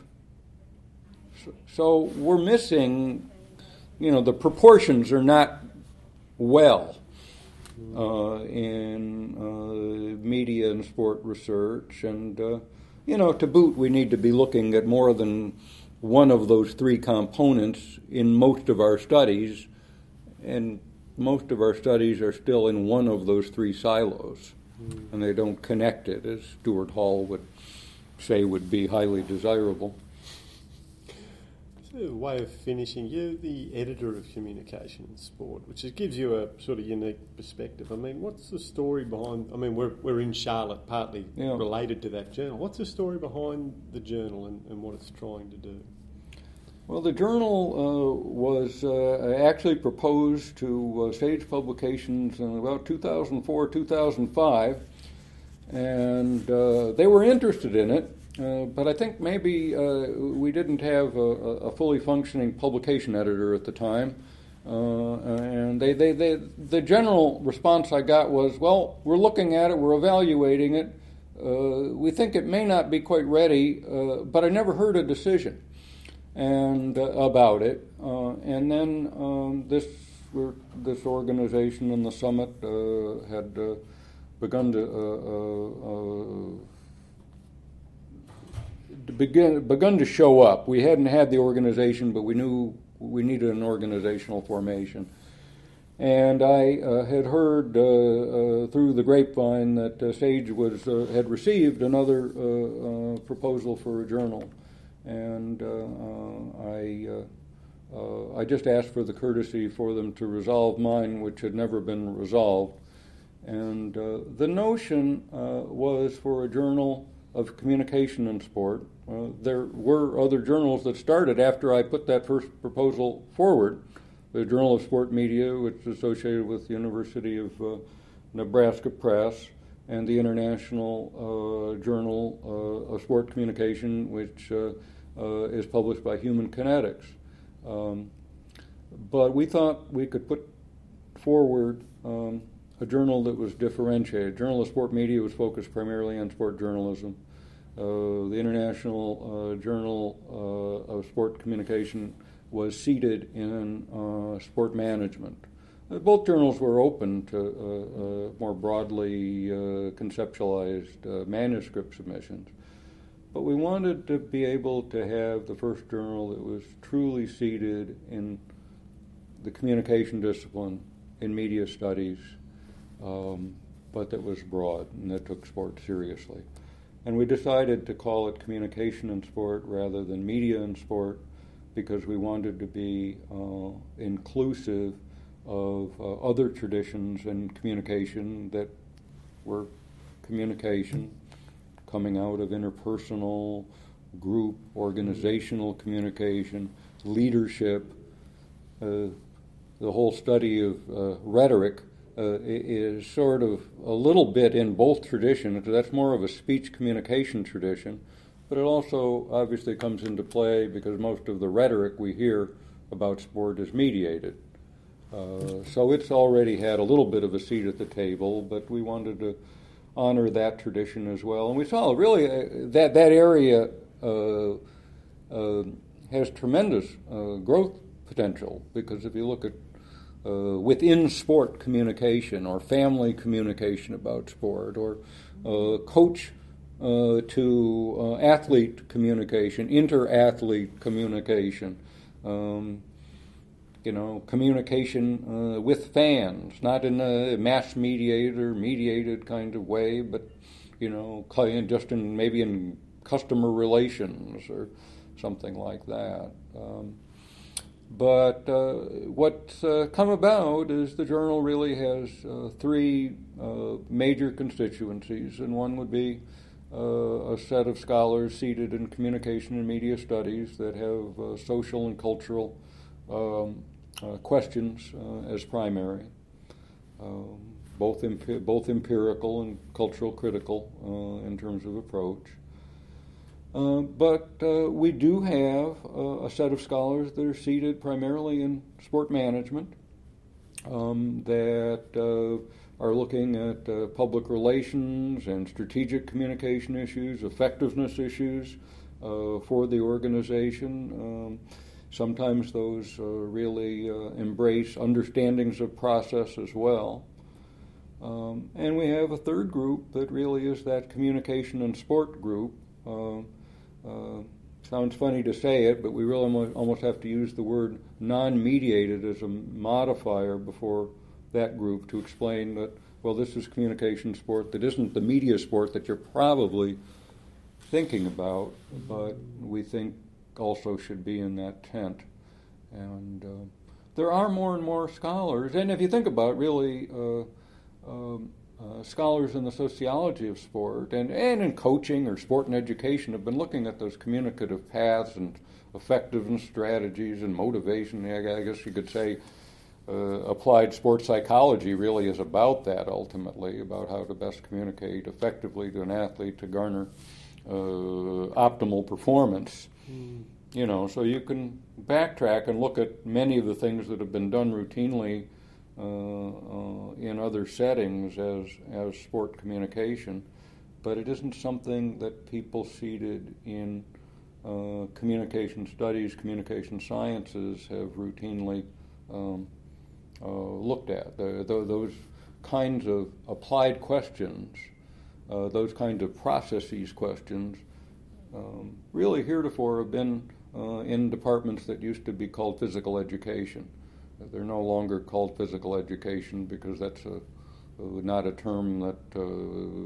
S2: So, so, we're missing, you know, the proportions are not well uh, in uh, media and sport research. And, uh, you know, to boot, we need to be looking at more than one of those three components in most of our studies. And most of our studies are still in one of those three silos, mm. and they don't connect it, as Stuart Hall would say would be highly desirable.
S1: So, a way of finishing, you're the editor of Communication and Sport, which gives you a sort of unique perspective. I mean, what's the story behind? I mean, we're, we're in Charlotte, partly yeah. related to that journal. What's the story behind the journal and, and what it's trying to do?
S2: Well, the journal uh, was uh, actually proposed to uh, Sage Publications in about 2004, 2005, and uh, they were interested in it, uh, but I think maybe uh, we didn't have a, a, fully functioning publication editor at the time. and they, they, they, the general response I got was, well, we're looking at it, we're evaluating it, we think it may not be quite ready, but I never heard a decision and uh, about it. Uh, and then um, this this organization and the summit uh, had begun to begin begun to show up. We hadn't had the organization, but we knew we needed an organizational formation. And I uh, had heard uh, uh, through the grapevine that Sage was had received another proposal for a journal, and uh, uh, I. Uh, I just asked for the courtesy for them to resolve mine, which had never been resolved. And uh, the notion uh, was for a journal of communication and sport. Uh, there were other journals that started after I put that first proposal forward. The Journal of Sport Media, which is associated with the University of Nebraska Press, and the International Journal of Sport Communication, which uh, is published by Human Kinetics. Um, but we thought we could put forward um, a journal that was differentiated. Journal of Sport Media was focused primarily on sport journalism. Uh, the International uh, Journal uh, of Sport Communication was seated in uh, sport management. Uh, both journals were open to more broadly conceptualized manuscript submissions. But we wanted to be able to have the first journal that was truly seated in the communication discipline, in media studies, um, but that was broad and that took sport seriously. And we decided to call it Communication in Sport rather than Media in Sport because we wanted to be uh, inclusive of uh, other traditions in communication that were communication coming out of interpersonal, group, organizational communication, leadership. Uh, the whole study of uh, rhetoric uh, is sort of a little bit in both traditions, because that's more of a speech communication tradition, but it also obviously comes into play because most of the rhetoric we hear about sport is mediated. Uh, so it's already had a little bit of a seat at the table, but we wanted to honor that tradition as well. And we saw really uh, that that area uh, uh, has tremendous uh, growth potential because if you look at uh, within sport communication or family communication about sport or uh, coach to athlete communication, inter-athlete communication. Um, you know, communication uh, with fans, not in a mass mediated or mediated kind of way, but you know, just in maybe in customer relations or something like that. Um, but uh, what's uh, come about is the journal really has uh, three uh, major constituencies, and one would be uh, a set of scholars seated in communication and media studies that have social and cultural um, uh, questions uh, as primary, um, both, both empirical and cultural critical uh, in terms of approach. Uh, but uh, we do have uh, a set of scholars that are seated primarily in sport management um, that are looking at public relations and strategic communication issues, effectiveness issues for the organization. Um, sometimes those really embrace understandings of process as well. Um, and we have a third group that really is that communication and sport group. Uh, uh, sounds funny to say it, but we really almost have to use the word non mediated as a modifier before that group to explain that, well, this is communication sport that isn't the media sport that you're probably thinking about, but we think also should be in that tent. And uh, there are more and more scholars, and if you think about it, really, uh, um, uh, scholars in the sociology of sport and, and in coaching or sport and education have been looking at those communicative paths and effectiveness strategies and motivation. I guess you could say uh, applied sports psychology really is about that ultimately, about how to best communicate effectively to an athlete to garner uh, optimal performance. You know, so you can backtrack and look at many of the things that have been done routinely uh, uh, in other settings as, as sport communication, but it isn't something that people seated in uh, communication studies, communication sciences have routinely um, uh, looked at. The, the, those kinds of applied questions, uh, those kinds of processes questions, um, really heretofore have been uh, in departments that used to be called physical education. They're no longer called physical education because that's a, not a term that uh,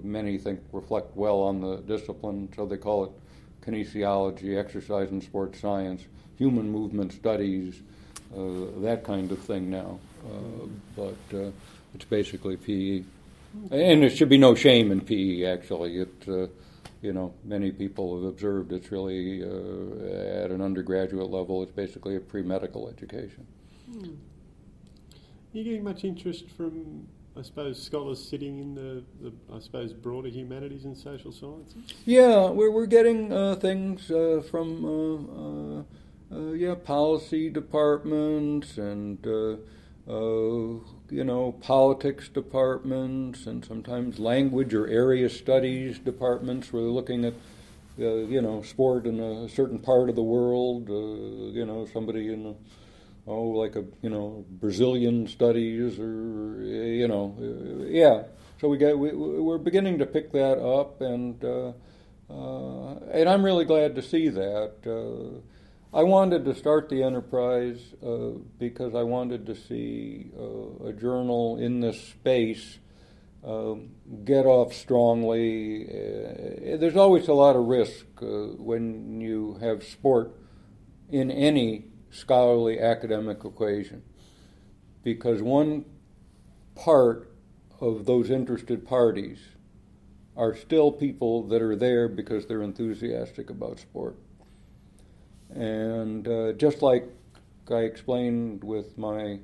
S2: many think reflect well on the discipline, so they call it kinesiology, exercise and sports science, human movement studies, uh, that kind of thing now. Uh, but uh, it's basically PE. And there should be no shame in PE, actually. It, uh, you know, many people have observed it's really, uh, at an undergraduate level, it's basically a pre medical education. Hmm.
S1: Are you getting much interest from, I suppose, scholars sitting in the, the I suppose, broader humanities and social sciences?
S2: Yeah, we're, we're getting uh, things uh, from, uh, uh, uh yeah, policy departments and, uh, you know, politics departments and sometimes language or area studies departments where they're looking at uh, you know, sport in a certain part of the world. Uh, you know, somebody in a, oh, like a you know Brazilian studies or you know, yeah. So we get we, we're beginning to pick that up, and uh, uh, and I'm really glad to see that. Uh, I wanted to start the enterprise uh, because I wanted to see uh, a journal in this space. Um, get off strongly. Uh, there's always a lot of risk when you have sport in any scholarly academic equation. Because one part of those interested parties are still people that are there because they're enthusiastic about sport. And uh, just like I explained with my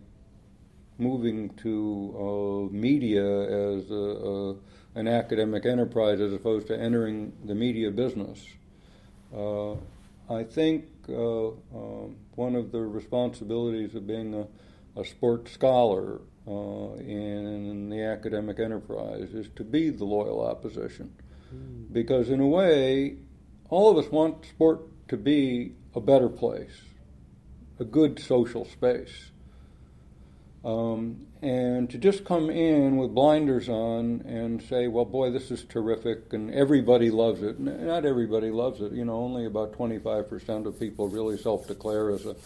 S2: moving to uh, media as a, a, an academic enterprise as opposed to entering the media business, uh, I think uh, um, one of the responsibilities of being a, a sports scholar uh, in the academic enterprise is to be the loyal opposition. Mm. Because, in a way, all of us want sport to be a better place, a good social space. Um, and to just come in with blinders on and say, well, boy, this is terrific, and everybody loves it. Not everybody loves it. You know, only about 25% of people really self declare as a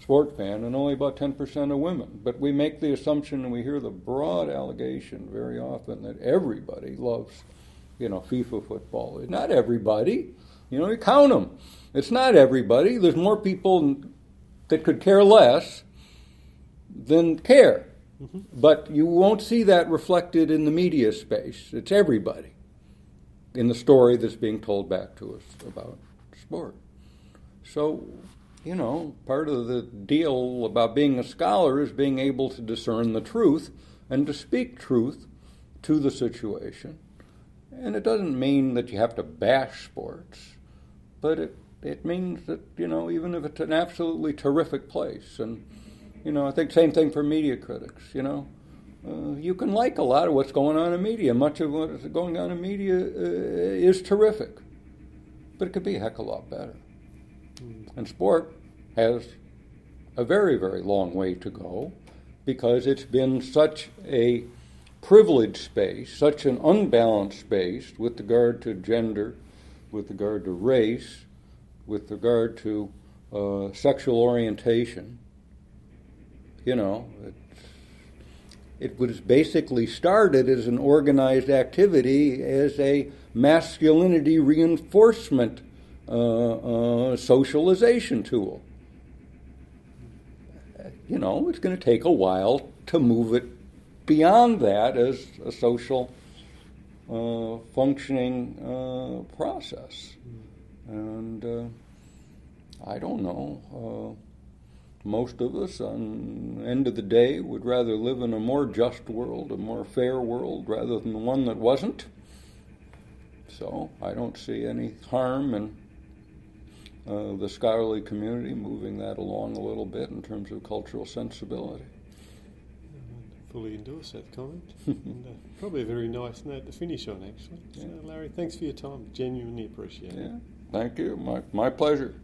S2: sport fan, and only about 10% of women. But we make the assumption, and we hear the broad allegation very often that everybody loves, you know, FIFA football. Not everybody. You know, you count them. It's not everybody. There's more people that could care less than care. Mm-hmm. But you won't see that reflected in the media space. It's everybody in the story that's being told back to us about sport. So, you know, part of the deal about being a scholar is being able to discern the truth and to speak truth to the situation. And it doesn't mean that you have to bash sports, but it it means that you know even if it's an absolutely terrific place, and you know I think same thing for media critics. You know, uh, you can like a lot of what's going on in media. Much of what is going on in media uh, is terrific, but it could be a heck of a lot better. Mm. And sport has a very very long way to go because it's been such a privileged space, such an unbalanced space with regard to gender, with regard to race, with regard to uh, sexual orientation. You know, it, it was basically started as an organized activity as a masculinity reinforcement uh, uh, socialization tool. You know, it's going to take a while to move it beyond that as a social uh, functioning uh, process. And uh, I don't know. Uh, most of us, on the end of the day, would rather live in a more just world, a more fair world, rather than the one that wasn't. So I don't see any harm in uh, the scholarly community moving that along a little bit in terms of cultural sensibility
S1: fully endorse that comment. and, uh, probably a very nice note to finish on, actually. Yeah. So, Larry, thanks for your time. Genuinely appreciate
S2: yeah.
S1: it.
S2: Thank you. My, my pleasure.